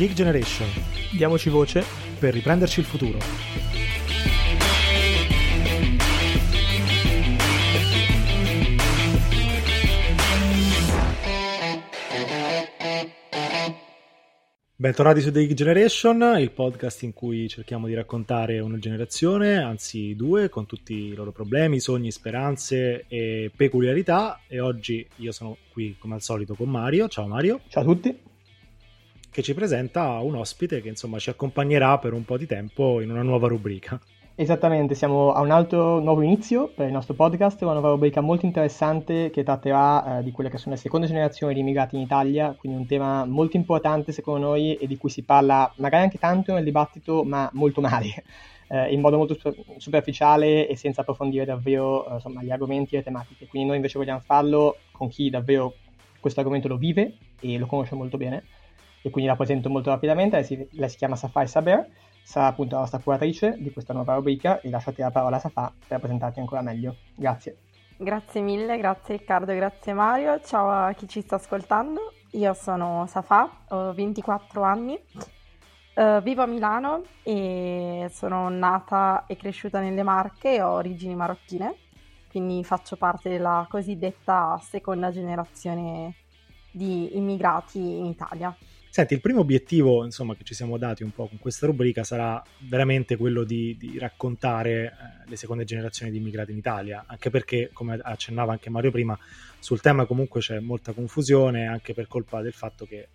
Geek Generation. Diamoci voce per riprenderci il futuro. Bentornati su The Geek Generation, il podcast in cui cerchiamo di raccontare una generazione, anzi due, con tutti i loro problemi, sogni, speranze e peculiarità. E oggi io sono qui come al solito con Mario. Ciao Mario. Ciao a tutti che ci presenta un ospite che insomma ci accompagnerà per un po' di tempo in una nuova rubrica. Esattamente, siamo a un altro nuovo inizio per il nostro podcast, una nuova rubrica molto interessante che tratterà eh, di quelle che sono le seconde generazioni di immigrati in Italia, quindi un tema molto importante secondo noi e di cui si parla magari anche tanto nel dibattito, ma molto male, eh, in modo molto superficiale e senza approfondire davvero eh, insomma, gli argomenti e le tematiche. Quindi noi invece vogliamo farlo con chi davvero questo argomento lo vive e lo conosce molto bene e quindi la presento molto rapidamente. Lei si, lei si chiama Safai Saber, sarà appunto la nostra curatrice di questa nuova rubrica e lasciate la parola a Safa per presentarti ancora meglio. Grazie. Grazie mille, grazie Riccardo, grazie Mario. Ciao a chi ci sta ascoltando. Io sono Safa, ho 24 anni, uh, vivo a Milano e sono nata e cresciuta nelle Marche e ho origini marocchine, quindi faccio parte della cosiddetta seconda generazione di immigrati in Italia. Senti, il primo obiettivo insomma, che ci siamo dati un po' con questa rubrica sarà veramente quello di, di raccontare eh, le seconde generazioni di immigrati in Italia, anche perché, come accennava anche Mario prima, sul tema comunque c'è molta confusione, anche per colpa del fatto che eh,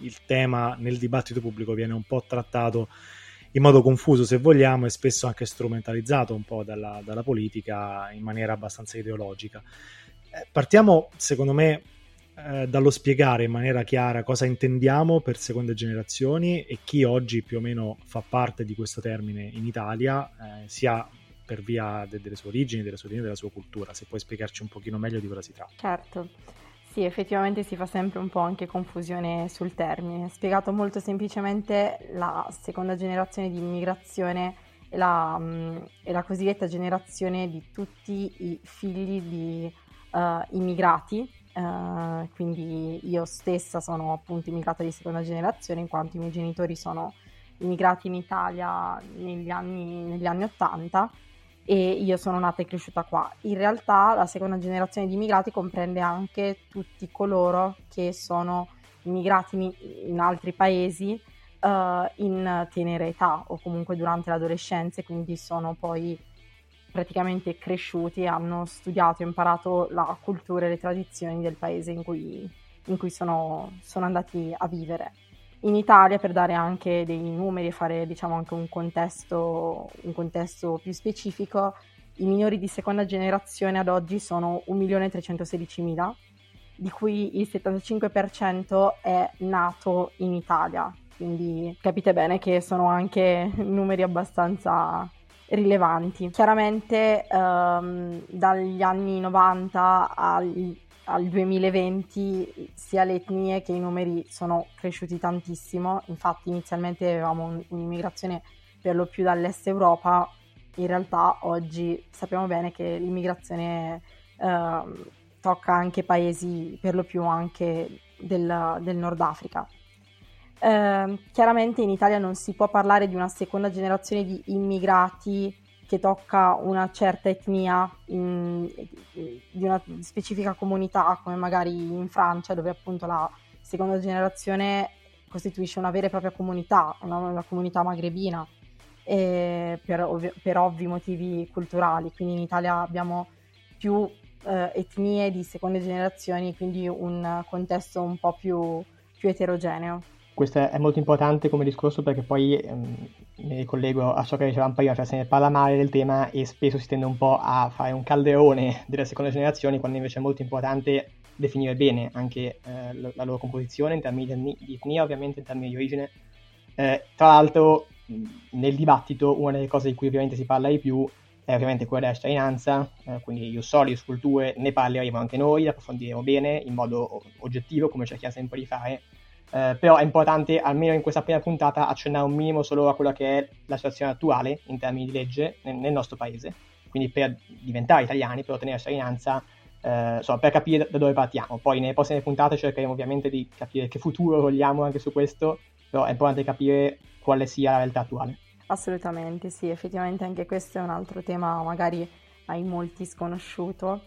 il tema nel dibattito pubblico viene un po' trattato in modo confuso se vogliamo e spesso anche strumentalizzato un po' dalla, dalla politica in maniera abbastanza ideologica. Eh, partiamo, secondo me, eh, dallo spiegare in maniera chiara cosa intendiamo per seconde generazioni e chi oggi più o meno fa parte di questo termine in Italia, eh, sia per via de- delle sue origini, delle sue origini, della sua cultura. Se puoi spiegarci un pochino meglio di cosa si tratta. Certo. Sì, effettivamente si fa sempre un po' anche confusione sul termine. Spiegato molto semplicemente, la seconda generazione di immigrazione è la, è la cosiddetta generazione di tutti i figli di uh, immigrati Uh, quindi io stessa sono appunto immigrata di seconda generazione in quanto i miei genitori sono immigrati in Italia negli anni, negli anni 80 e io sono nata e cresciuta qua. In realtà la seconda generazione di immigrati comprende anche tutti coloro che sono immigrati in, altri paesi uh, in tenera età o comunque durante l'adolescenza e quindi sono poi praticamente cresciuti, hanno studiato e imparato la cultura e le tradizioni del paese in cui, in cui sono, sono, andati a vivere. In Italia, per dare anche dei numeri e fare diciamo, anche un contesto, un contesto più specifico, i minori di seconda generazione ad oggi sono 1.316.000, di cui il 75% è nato in Italia. Quindi capite bene che sono anche numeri abbastanza rilevanti. Chiaramente um, dagli anni 90 al, al 2020 sia le etnie che i numeri sono cresciuti tantissimo, infatti inizialmente avevamo un'immigrazione per lo più dall'est Europa, in realtà oggi sappiamo bene che l'immigrazione uh, tocca anche paesi per lo più anche del, del Nord Africa. Eh, chiaramente in Italia non si può parlare di una seconda generazione di immigrati che tocca una certa etnia in, di una specifica comunità, come magari in Francia, dove appunto la seconda generazione costituisce una vera e propria comunità, una, una comunità magrebina, per, ovvi, per, ovvi motivi culturali. Quindi in Italia abbiamo più eh, etnie di seconde generazioni, quindi un contesto un po' più, più eterogeneo questo è molto importante come discorso perché poi ehm, mi ricollego a ciò che dicevamo prima, cioè se ne parla male del tema e spesso si tende un po' a fare un calderone delle seconde generazioni quando invece è molto importante definire bene anche eh, la loro composizione in termini di etnia, ovviamente in termini di origine. Eh, tra l'altro nel dibattito una delle cose di cui ovviamente si parla di più è ovviamente quella della cittadinanza, eh, quindi io soli, io sculture, ne parleremo anche noi, approfondiremo bene in modo oggettivo come cerchiamo sempre di fare eh, però è importante, almeno in questa prima puntata, accennare un minimo solo a quella che è la situazione attuale in termini di legge nel, nel nostro paese. Quindi per diventare italiani, per ottenere la cittadinanza, eh, insomma, per capire da dove partiamo. Poi nelle prossime puntate cercheremo ovviamente di capire che futuro vogliamo anche su questo però è importante capire quale sia la realtà attuale. Assolutamente, sì, effettivamente anche questo è un altro tema magari ai molti sconosciuto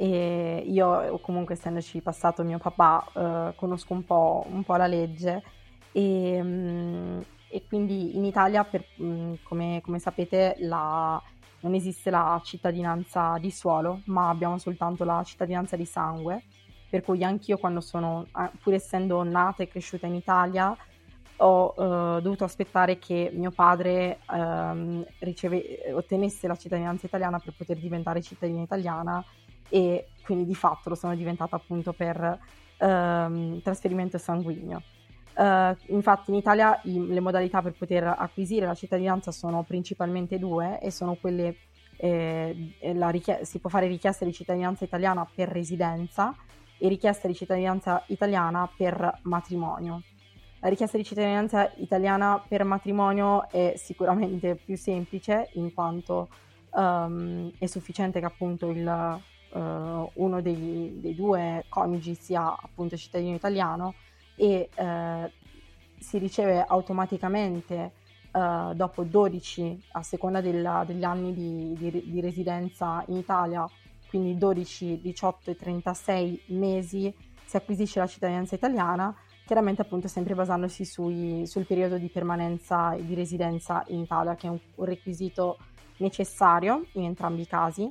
e io comunque essendoci passato mio papà eh, conosco un po', un po', la legge. E, mm, e quindi in Italia per, mm, come, come, sapete la, non esiste la cittadinanza di suolo ma abbiamo soltanto la cittadinanza di sangue. Per cui anch'io quando sono, pur essendo nata e cresciuta in Italia ho uh, dovuto aspettare che mio padre um, riceve, ottenesse la cittadinanza italiana per poter diventare cittadina italiana e quindi di fatto lo sono diventata appunto per um, trasferimento sanguigno. Uh, infatti in Italia i, le modalità per poter acquisire la cittadinanza sono principalmente due e sono quelle eh, richie- si può fare richiesta di cittadinanza italiana per residenza e richiesta di cittadinanza italiana per matrimonio. La richiesta di cittadinanza italiana per matrimonio è sicuramente più semplice in quanto um, è sufficiente che appunto il, uh, uno dei, dei, due coniugi sia appunto cittadino italiano e uh, si riceve automaticamente uh, dopo 12 a seconda della, degli anni di, di, di residenza in Italia, quindi 12, 18 e 36 mesi si acquisisce la cittadinanza italiana chiaramente appunto sempre basandosi sui, sul periodo di permanenza e di residenza in Italia, che è un, un requisito necessario in entrambi i casi.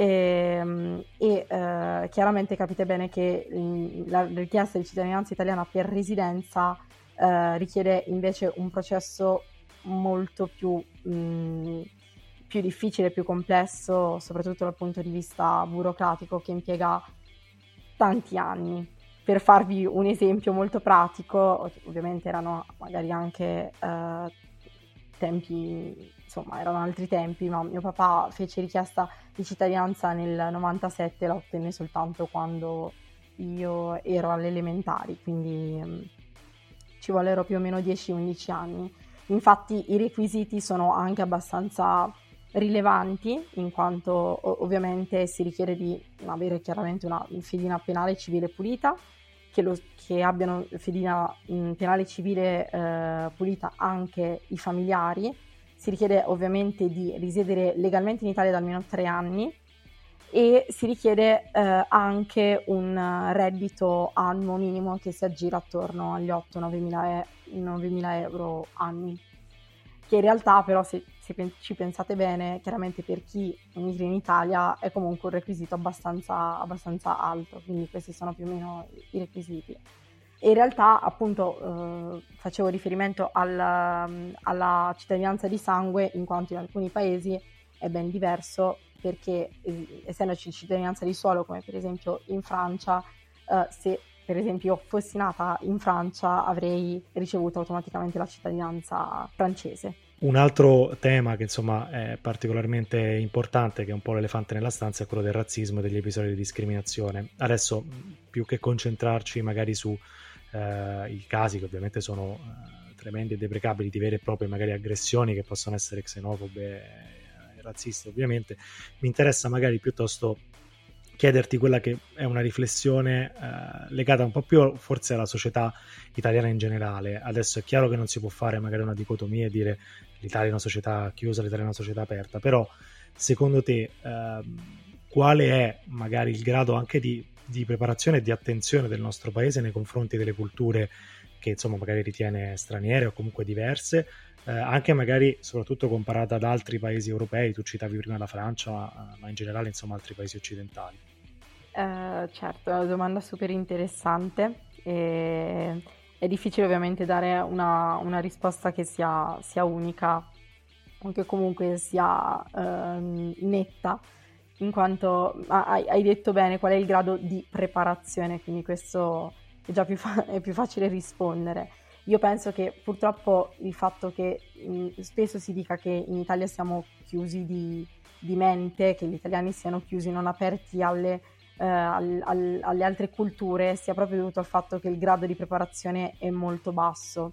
Ehm, e, e eh, chiaramente capite bene che mh, la richiesta di cittadinanza italiana per residenza eh, richiede invece un processo molto più, mh, più difficile, più complesso, soprattutto dal punto di vista burocratico, che impiega tanti anni. Per farvi un esempio molto pratico, ovviamente erano magari anche eh, tempi, insomma erano altri tempi, ma mio papà fece richiesta di cittadinanza nel 97, la ottenne soltanto quando io ero alle elementari, quindi mm, ci vollero più o meno 10-11 anni. Infatti i requisiti sono anche abbastanza rilevanti in quanto ovviamente si richiede di avere chiaramente una fedina penale civile pulita, che, lo, che abbiano fedina in penale civile eh, pulita anche i familiari. Si richiede ovviamente di risiedere legalmente in Italia da almeno tre anni e si richiede eh, anche un reddito annuo minimo che si aggira attorno agli 8-9 mila, e- mila euro annui che in realtà però se, se ci pensate bene, chiaramente per chi emigra in Italia è comunque un requisito abbastanza, abbastanza alto, quindi questi sono più o meno i requisiti. In realtà appunto eh, facevo riferimento alla, alla, cittadinanza di sangue in quanto in alcuni paesi è ben diverso perché eh, essendoci cittadinanza di suolo come per esempio in Francia, eh, se per esempio fossi nata in Francia avrei ricevuto automaticamente la cittadinanza francese. Un altro tema che insomma è particolarmente importante, che è un po' l'elefante nella stanza, è quello del razzismo e degli episodi di discriminazione. Adesso, più che concentrarci magari su eh, casi che ovviamente sono eh, tremendi e deprecabili di vere e proprie magari aggressioni che possono essere xenofobe e razziste ovviamente, mi interessa magari piuttosto chiederti quella che è una riflessione eh, legata un po' più forse alla società italiana in generale. Adesso è chiaro che non si può fare magari una dicotomia e dire l'Italia è una società chiusa, l'Italia è una società aperta, però secondo te eh, quale è magari il grado anche di, di, preparazione e di attenzione del nostro paese nei confronti delle culture che insomma magari ritiene straniere o comunque diverse, eh, anche magari soprattutto comparata ad altri paesi europei, tu citavi prima la Francia, ma, ma in generale insomma altri paesi occidentali. Eh, certo, è una domanda super interessante e è difficile ovviamente dare una, una risposta che sia, sia, unica o che comunque sia eh, netta, in quanto hai, hai, detto bene qual è il grado di preparazione, quindi questo è già più, fa- è più facile rispondere. Io penso che purtroppo il fatto che mh, spesso si dica che in Italia siamo chiusi di, di mente, che gli italiani siano chiusi, non aperti alle eh, al, al, alle altre culture sia proprio dovuto al fatto che il grado di preparazione è molto basso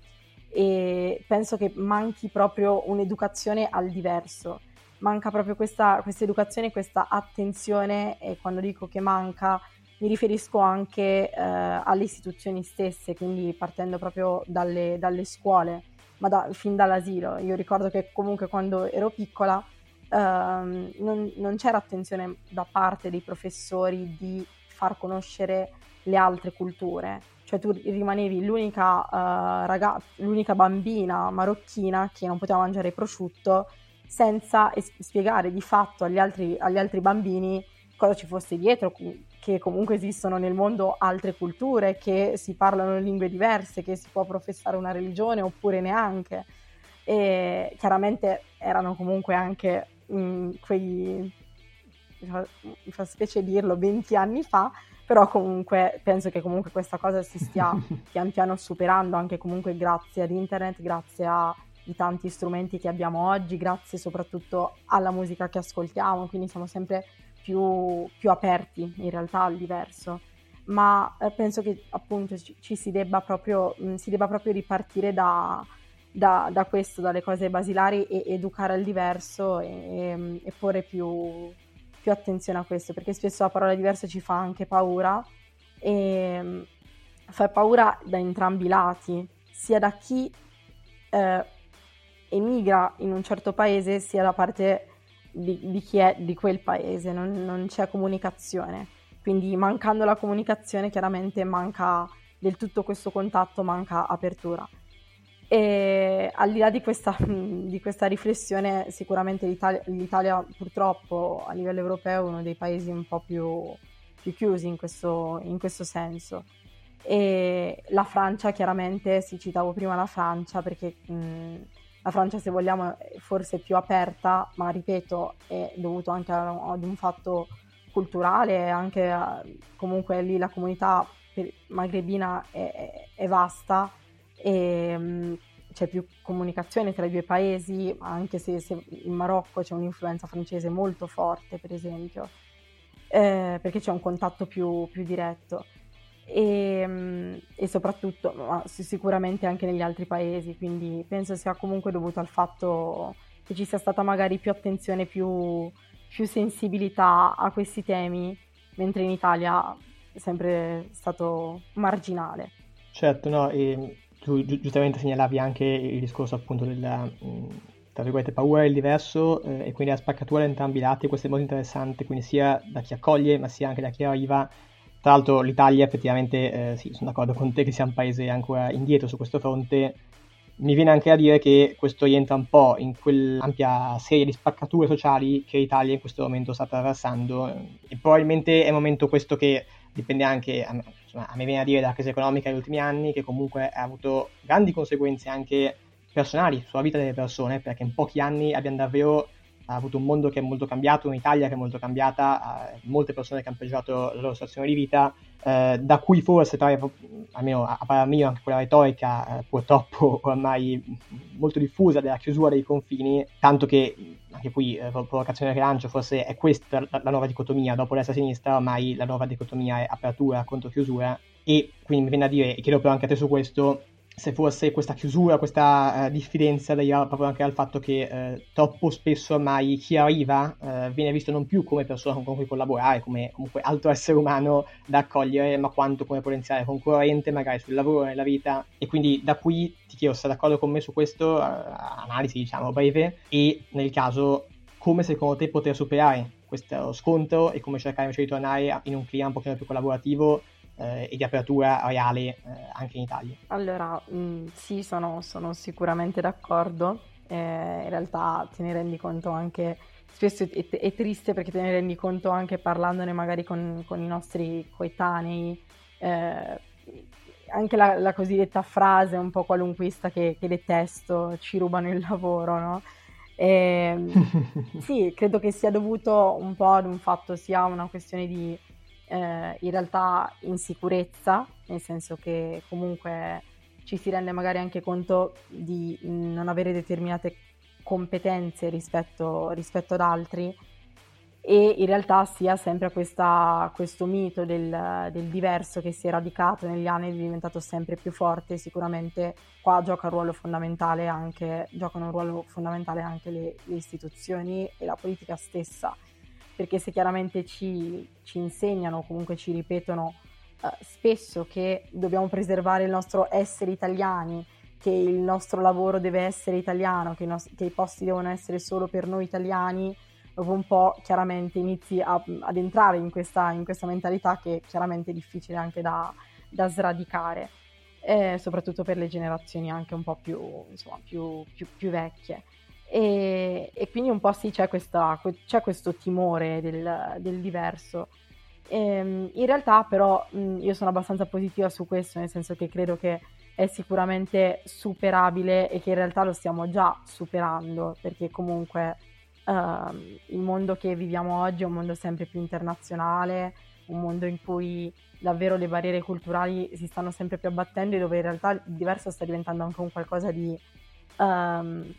e penso che manchi proprio un'educazione al diverso. Manca proprio questa, questa educazione, questa attenzione e quando dico che manca mi riferisco anche eh, alle istituzioni stesse, quindi partendo proprio dalle, dalle scuole, ma da, fin dall'asilo. Io ricordo che comunque quando ero piccola ehm, non, non c'era attenzione da parte dei professori di far conoscere le altre culture. Cioè tu rimanevi l'unica, uh, ragazza, l'unica bambina marocchina che non poteva mangiare prosciutto senza es- spiegare di fatto agli altri, agli altri bambini cosa ci fosse dietro, che comunque esistono nel mondo altre culture, che si parlano lingue diverse, che si può professare una religione oppure neanche. E chiaramente erano comunque anche mh, mm, quei, mi fa specie dirlo, 20 anni fa, però comunque penso che comunque questa cosa si stia pian piano superando anche comunque grazie ad internet, grazie ai tanti strumenti che abbiamo oggi, grazie soprattutto alla musica che ascoltiamo, quindi siamo sempre più, più aperti in realtà al diverso. Ma eh, penso che appunto ci, ci si, debba proprio, mh, si debba proprio ripartire da, da, da, questo, dalle cose basilari e educare al diverso e, e, porre più, più attenzione a questo, perché spesso la parola diverso ci fa anche paura e fa paura da entrambi i lati, sia da chi eh, emigra in un certo paese, sia da parte di, di chi è di quel paese, non, non c'è comunicazione. Quindi mancando la comunicazione chiaramente manca del tutto questo contatto, manca apertura. E al di là di questa, di questa riflessione, sicuramente l'Italia, l'Italia, purtroppo a livello europeo è uno dei paesi un po' più, più chiusi in questo, in questo, senso. E la Francia, chiaramente, si citavo prima la Francia perché mh, la Francia, se vogliamo, è forse più aperta, ma ripeto, è dovuto anche ad un fatto culturale, anche a, comunque lì la comunità magrebina è, è, è vasta e um, c'è più comunicazione tra i due paesi, anche se, se in Marocco c'è un'influenza francese molto forte, per esempio, eh, perché c'è un contatto più, più diretto. E, um, e, soprattutto, ma sicuramente anche negli altri paesi, quindi penso sia comunque dovuto al fatto che ci sia stata magari più attenzione, più, più sensibilità a questi temi, mentre in Italia è sempre stato marginale. Certo, no, e tu gi- giustamente segnalavi anche il discorso appunto della tra virgolette paura del diverso eh, e quindi la spaccatura da entrambi i lati, questo è molto interessante, quindi sia da chi accoglie ma sia anche da chi arriva. Tra l'altro l'Italia effettivamente, eh, sì, sono d'accordo con te che sia un paese ancora indietro su questo fronte, mi viene anche da dire che questo rientra un po' in quell'ampia serie di spaccature sociali che l'Italia in questo momento sta attraversando e probabilmente è un momento questo che dipende anche, insomma, a me viene a dire, dalla crisi economica degli ultimi anni, che comunque ha avuto grandi conseguenze anche personali sulla vita delle persone, perché in pochi anni abbiamo davvero avuto un mondo che è molto cambiato, un'Italia che è molto cambiata, molte persone che hanno peggiorato la loro situazione di vita, eh, da cui forse, tra, almeno a, parer mio, anche quella retorica eh, purtroppo ormai molto diffusa della chiusura dei confini, tanto che anche qui eh, provocazione del rilancio, forse è questa la, la nuova dicotomia, dopo destra-sinistra ormai la nuova dicotomia è apertura contro chiusura. E quindi mi viene a dire, e chiedo però anche a te su questo, se fosse questa chiusura, questa uh, diffidenza deriva proprio anche dal fatto che uh, troppo spesso ormai chi arriva uh, viene visto non più come persona con cui collaborare, come comunque altro essere umano da accogliere, ma quanto come potenziale concorrente magari sul lavoro, nella vita. E quindi da qui ti chiedo se sei d'accordo con me su questo, analisi diciamo breve, e nel caso come secondo te poter superare questo scontro e come cercare invece di tornare in un clima un pochino più collaborativo eh, e di apertura reale eh, anche in Italia. Allora, mh, mm, sì, sono, sono, sicuramente d'accordo. Eh, in realtà te ne rendi conto anche, spesso è, è, triste perché te ne rendi conto anche parlandone magari con, con i nostri coetanei. Eh, anche la, la, cosiddetta frase un po' qualunquista che, che detesto, ci rubano il lavoro, no? E, ehm, sì, credo che sia dovuto un po' ad un fatto sia una questione di eh, in realtà insicurezza, nel senso che comunque ci si rende magari anche conto di non avere determinate competenze rispetto, rispetto ad altri. E in realtà sia sempre questa, questo mito del, del, diverso che si è radicato negli anni è diventato sempre più forte. Sicuramente qua gioca un ruolo fondamentale anche, giocano un ruolo fondamentale anche le, le istituzioni e la politica stessa perché se chiaramente ci, ci insegnano, comunque ci ripetono uh, spesso che dobbiamo preservare il nostro essere italiani, che il nostro lavoro deve essere italiano, che i, nostri, che i posti devono essere solo per noi italiani, dopo un po' chiaramente inizi a, ad entrare in questa, in questa, mentalità che chiaramente è difficile anche da, da sradicare, eh, soprattutto per le generazioni anche un po' più, insomma, più, più, più vecchie. E, e, quindi un po' sì c'è, questa, c'è questo timore del, del diverso. E, ehm, in realtà però io sono abbastanza positiva su questo, nel senso che credo che è sicuramente superabile e che in realtà lo stiamo già superando, perché comunque uh, il mondo che viviamo oggi è un mondo sempre più internazionale, un mondo in cui davvero le barriere culturali si stanno sempre più abbattendo e dove in realtà il diverso sta diventando anche un qualcosa di, um,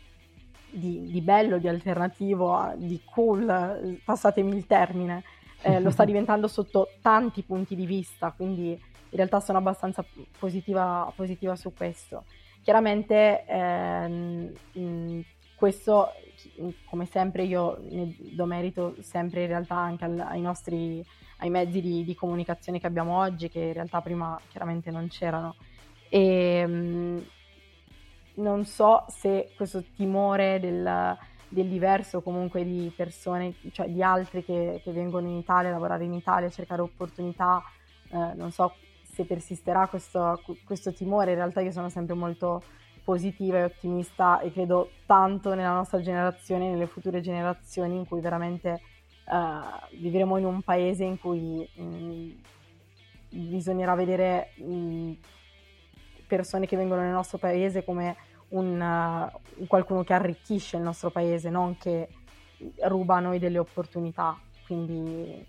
di, di bello, di alternativo, di cool, passatemi il termine, eh, lo sta diventando sotto tanti punti di vista, quindi in realtà sono abbastanza positiva, positiva su questo. Chiaramente ehm, questo come sempre io ne do merito sempre in realtà anche al, ai nostri ai mezzi di, di, comunicazione che abbiamo oggi che in realtà prima chiaramente non c'erano e mh, non so se questo timore del, del diverso comunque di persone cioè di altri che, che, vengono in Italia a lavorare in Italia a cercare opportunità eh, non so se persisterà questo, questo timore. In realtà io sono sempre molto positiva e ottimista e credo tanto nella nostra generazione nelle future generazioni in cui veramente uh, vivremo in un paese in cui mh, mm, bisognerà vedere mh, mm, persone che vengono nel nostro paese come un, uh, qualcuno che arricchisce il nostro paese, non che ruba a noi delle opportunità. Quindi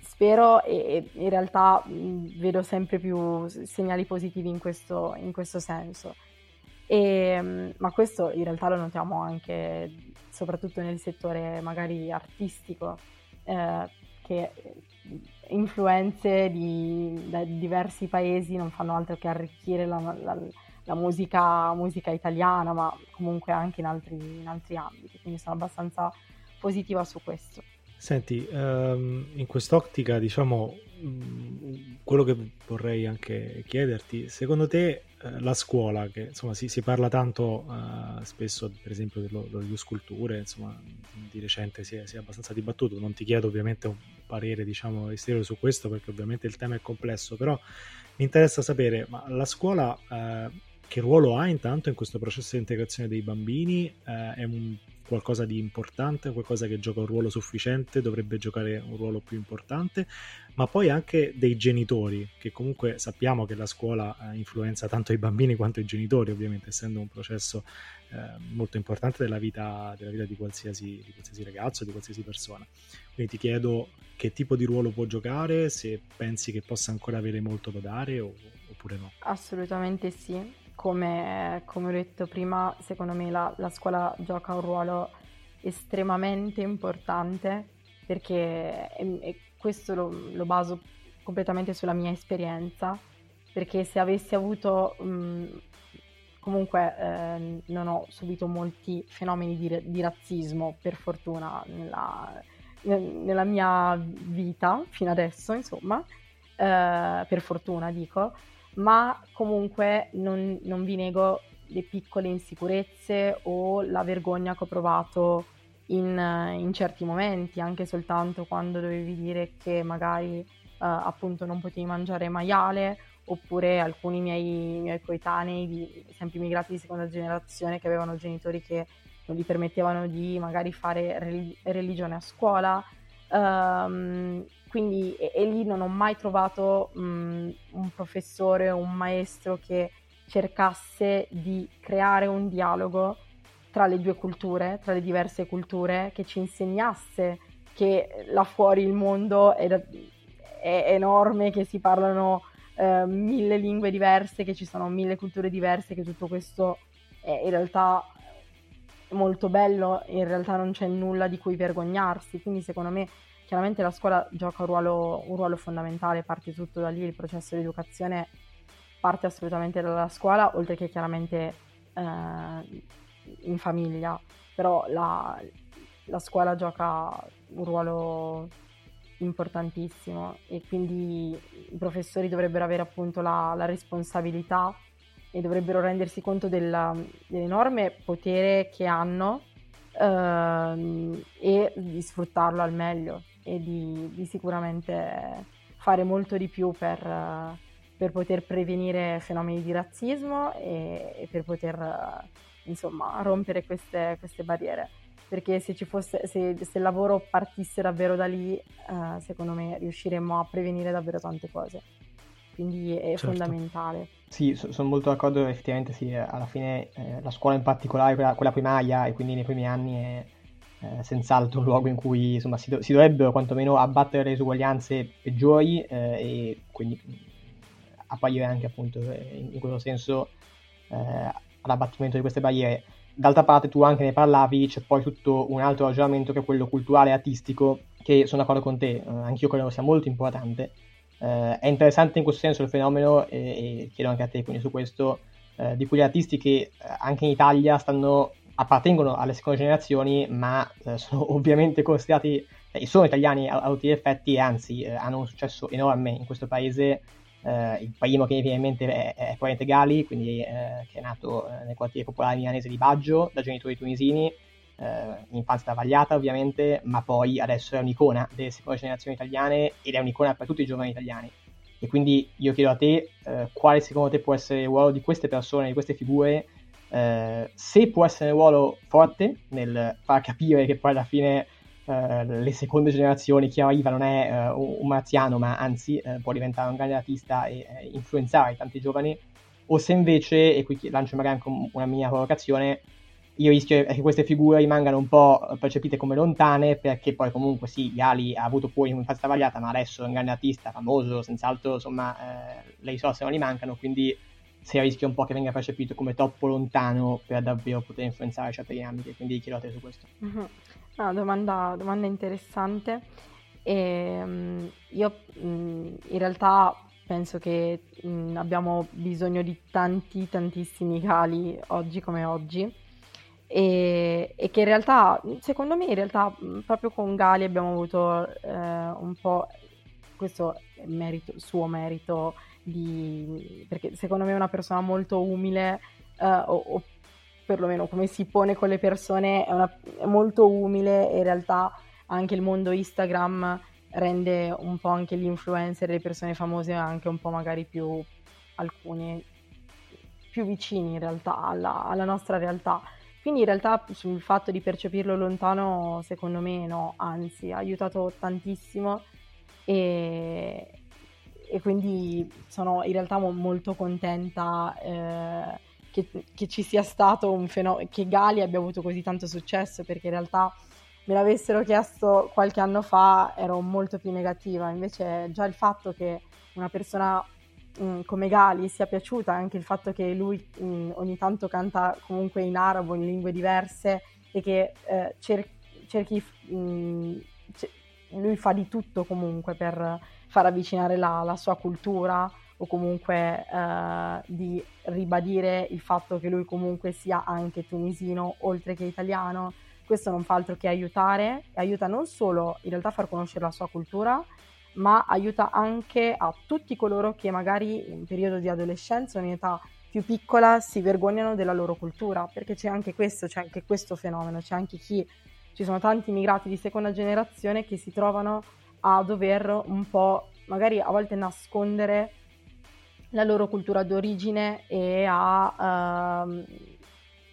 spero e, e in realtà mh, mm, vedo sempre più segnali positivi in questo, in questo senso. E, ehm, ma questo in realtà lo notiamo anche soprattutto nel settore magari artistico, eh, che influenze di, da diversi paesi non fanno altro che arricchire la, la, la musica, musica, italiana, ma comunque anche in altri, in altri ambiti, quindi sono abbastanza positiva su questo. Senti, um, in quest'ottica, diciamo, um, quello che vorrei anche chiederti, secondo te uh, la scuola, che insomma si, si parla tanto uh, spesso, per esempio, dello, sculture, insomma, di recente si è, si è, abbastanza dibattuto, non ti chiedo ovviamente un parere, diciamo, esterno su questo, perché ovviamente il tema è complesso, però mi interessa sapere, ma la scuola... Uh, che ruolo ha intanto in questo processo di integrazione dei bambini? è un qualcosa di importante, qualcosa che gioca un ruolo sufficiente, dovrebbe giocare un ruolo più importante, ma poi anche dei genitori, che comunque sappiamo che la scuola eh, influenza tanto i bambini quanto i genitori, ovviamente essendo un processo eh, molto importante della vita, della vita di, qualsiasi, di qualsiasi ragazzo, di qualsiasi persona. Quindi ti chiedo che tipo di ruolo può giocare, se pensi che possa ancora avere molto da dare o, oppure no. Assolutamente sì come, come ho detto prima, secondo me la, la scuola gioca un ruolo estremamente importante perché e, e questo lo, lo, baso completamente sulla mia esperienza perché se avessi avuto mh, comunque eh, non ho subito molti fenomeni di, di razzismo per fortuna nella, nella, mia vita fino adesso insomma eh, per fortuna dico ma comunque non, non vi nego le piccole insicurezze o la vergogna che ho provato in, in, certi momenti, anche soltanto quando dovevi dire che magari uh, appunto non potevi mangiare maiale, oppure alcuni miei, miei coetanei, di, sempre immigrati di seconda generazione, che avevano genitori che non gli permettevano di magari fare relig- religione a scuola. Um, quindi e, e, lì non ho mai trovato mh, un professore o un maestro che cercasse di creare un dialogo tra le due culture, tra le diverse culture, che ci insegnasse che là fuori il mondo è, è enorme, che si parlano eh, mille lingue diverse, che ci sono mille culture diverse, che tutto questo è in realtà molto bello, in realtà non c'è nulla di cui vergognarsi, quindi secondo me chiaramente la scuola gioca un ruolo, un ruolo fondamentale, parte tutto da lì, il processo di educazione parte assolutamente dalla scuola, oltre che chiaramente eh, in famiglia, però la, la scuola gioca un ruolo importantissimo e quindi i professori dovrebbero avere appunto la, la responsabilità e dovrebbero rendersi conto della, dell'enorme potere che hanno ehm, e di sfruttarlo al meglio e di, di sicuramente fare molto di più per, per, poter prevenire fenomeni di razzismo e, e per poter insomma rompere queste, queste barriere perché se, fosse, se, se, il lavoro partisse davvero da lì, eh, secondo me riusciremmo a prevenire davvero tante cose. Quindi è certo. fondamentale. Sì, so, sono molto d'accordo, effettivamente sì, alla fine eh, la scuola in particolare, quella, quella, primaria e quindi nei primi anni è eh, senz'altro un luogo in cui insomma, si, do- si, dovrebbero quantomeno abbattere le disuguaglianze peggiori eh, e quindi apparire anche appunto eh, in, in questo senso eh, all'abbattimento di queste barriere. D'altra parte tu anche ne parlavi, c'è poi tutto un altro ragionamento che è quello culturale e artistico, che sono d'accordo con te, eh, anch'io credo sia molto importante. Eh, è interessante in questo senso il fenomeno, e, e chiedo anche a te quindi su questo, eh, di quegli artisti che eh, anche in Italia stanno, appartengono alle seconde generazioni, ma eh, sono ovviamente considerati, cioè, sono italiani a, a tutti gli effetti e anzi eh, hanno un successo enorme in questo paese Uh, il primo che mi viene in mente è, è probabilmente Gali, quindi, uh, che è nato uh, nel quartiere popolare milanese di Baggio da genitori tunisini, in infanzia travagliata ovviamente, ma poi adesso è un'icona delle seconde generazioni italiane ed è un'icona per tutti i giovani italiani. E quindi io chiedo a te quale secondo te può essere il ruolo di queste persone, di queste figure, se può essere un ruolo forte nel far capire che poi alla fine eh, le seconde generazioni, chi arriva non è uh, un marziano, ma anzi uh, può diventare un grande artista e influenzare tanti giovani, o se invece, e qui lancio magari anche una mia provocazione, io rischio che queste figure rimangano un po' percepite come lontane, perché poi comunque sì, Gali ha avuto poi un'infanzia travagliata, ma adesso è un grande artista, famoso, senz'altro, insomma, le risorse non gli mancano, quindi si rischia un po' che venga percepito come troppo lontano per davvero poter influenzare certi ambiti, quindi chiedo a te su questo. Mm-hmm. No, domanda, domanda interessante. E, um, io um, in realtà penso che um, abbiamo bisogno di tanti, tantissimi cali oggi come oggi. E, e, che in realtà, secondo me, in realtà proprio con Gali abbiamo avuto eh, un po' questo merito, suo merito di, perché secondo me è una persona molto umile eh, o, o perlomeno come si pone con le persone, è, una, è molto umile e in realtà anche il mondo Instagram rende un po' anche gli influencer, le persone famose anche un po' magari più alcuni più vicini in realtà alla, alla nostra realtà. Quindi in realtà sul fatto di percepirlo lontano, secondo me no, anzi ha aiutato tantissimo e, e quindi sono in realtà molto contenta eh, che, che ci sia stato un fenomeno, che Gali abbia avuto così tanto successo, perché in realtà me l'avessero chiesto qualche anno fa ero molto più negativa, invece già il fatto che una persona mm, come Gali sia piaciuta, anche il fatto che lui mh, mm, ogni tanto canta comunque in arabo, in lingue diverse e che eh, cer- cerchi, mh, mm, lui fa di tutto comunque per far avvicinare la, la sua cultura o comunque eh, di ribadire il fatto che lui comunque sia anche tunisino oltre che italiano. Questo non fa altro che aiutare aiuta non solo in realtà a far conoscere la sua cultura, ma aiuta anche a tutti coloro che magari in periodo di adolescenza o in età più piccola si vergognano della loro cultura, perché c'è anche questo, c'è anche questo fenomeno, c'è anche chi, ci sono tanti immigrati di seconda generazione che si trovano a dover un po' magari a volte nascondere la loro cultura d'origine e a, uh,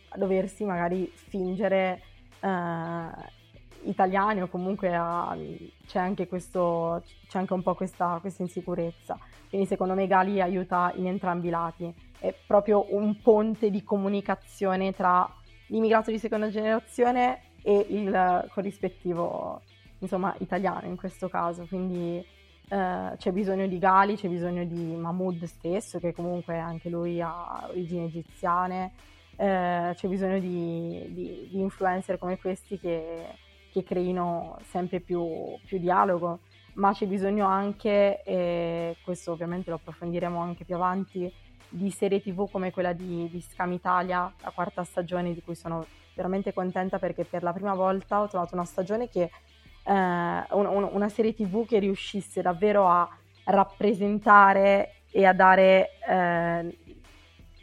a doversi magari fingere uh, italiani o comunque a, c'è, anche questo, c'è anche un po' questa, questa insicurezza. Quindi secondo me Gali aiuta in entrambi i lati, è proprio un ponte di comunicazione tra l'immigrato di seconda generazione e il corrispettivo insomma italiano in questo caso, quindi eh, c'è bisogno di Gali, c'è bisogno di Mahmoud stesso, che comunque anche lui ha origini egiziane, uh, c'è bisogno di, di, di, influencer come questi che, che creino sempre più, più, dialogo, ma c'è bisogno anche, e questo ovviamente lo approfondiremo anche più avanti, di serie tv come quella di, di Scam Italia, la quarta stagione di cui sono veramente contenta perché per la prima volta ho trovato una stagione che eh, un, un, una serie tv che riuscisse davvero a rappresentare e a dare, eh,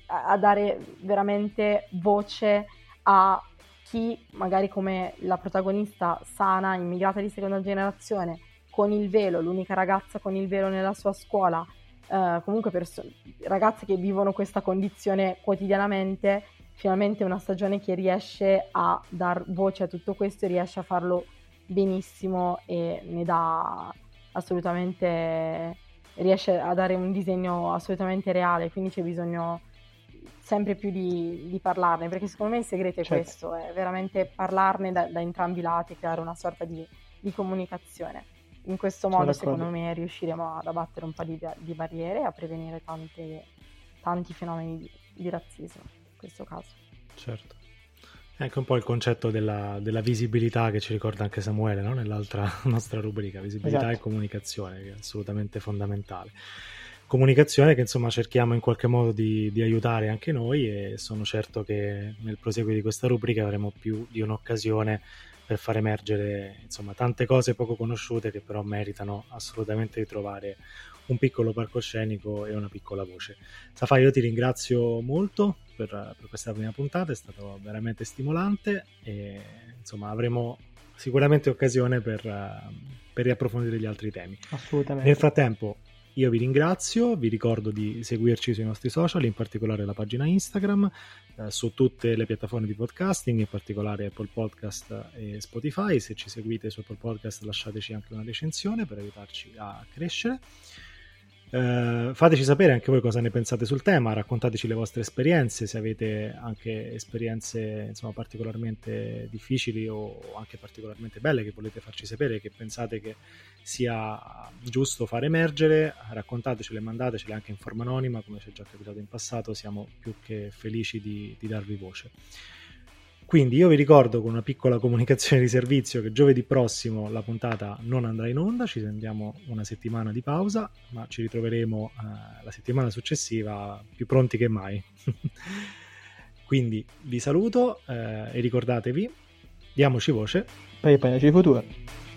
a dare veramente voce a chi magari come la protagonista sana, immigrata di seconda generazione, con il velo, l'unica ragazza con il velo nella sua scuola, eh, comunque perso- ragazze che vivono questa condizione quotidianamente, finalmente una stagione che riesce a dar voce a tutto questo e riesce a farlo benissimo e ne dà assolutamente riesce a dare un disegno assolutamente reale, quindi c'è bisogno sempre più di, di parlarne, perché secondo me il segreto è certo. questo, è veramente parlarne da, da, entrambi i lati, creare una sorta di, di comunicazione. In questo modo, secondo me, riusciremo ad abbattere un po' di, di barriere e a prevenire tante, tanti fenomeni di, razzismo, questo caso. Certo. È anche un po' il concetto della, della visibilità che ci ricorda anche Samuele no? nell'altra nostra rubrica, visibilità esatto. e comunicazione, che è assolutamente fondamentale. Comunicazione che insomma cerchiamo in qualche modo di, di aiutare anche noi e sono certo che nel proseguo di questa rubrica avremo più di un'occasione per far emergere insomma tante cose poco conosciute che però meritano assolutamente di trovare un piccolo palcoscenico e una piccola voce. Safai, io ti ringrazio molto per, per, questa prima puntata, è stato veramente stimolante e insomma avremo sicuramente occasione per, per riapprofondire gli altri temi. Assolutamente. Nel frattempo io vi ringrazio, vi ricordo di seguirci sui nostri social, in particolare la pagina Instagram, eh, su tutte le piattaforme di podcasting, in particolare Apple Podcast e Spotify. Se ci seguite su Apple Podcast lasciateci anche una recensione per aiutarci a crescere. Uh, fateci sapere anche voi cosa ne pensate sul tema, raccontateci le vostre esperienze, se avete anche esperienze insomma, particolarmente difficili o anche particolarmente belle che volete farci sapere, che pensate che sia giusto far emergere, raccontatecele, mandatecele anche in forma anonima, come ci è già capitato in passato, siamo più che felici di, di darvi voce. Quindi io vi ricordo con una piccola comunicazione di servizio che giovedì prossimo la puntata non andrà in onda, ci prendiamo una settimana di pausa, ma ci ritroveremo eh, la settimana successiva più pronti che mai. Quindi vi saluto eh, e ricordatevi, diamoci voce per il paese futuro.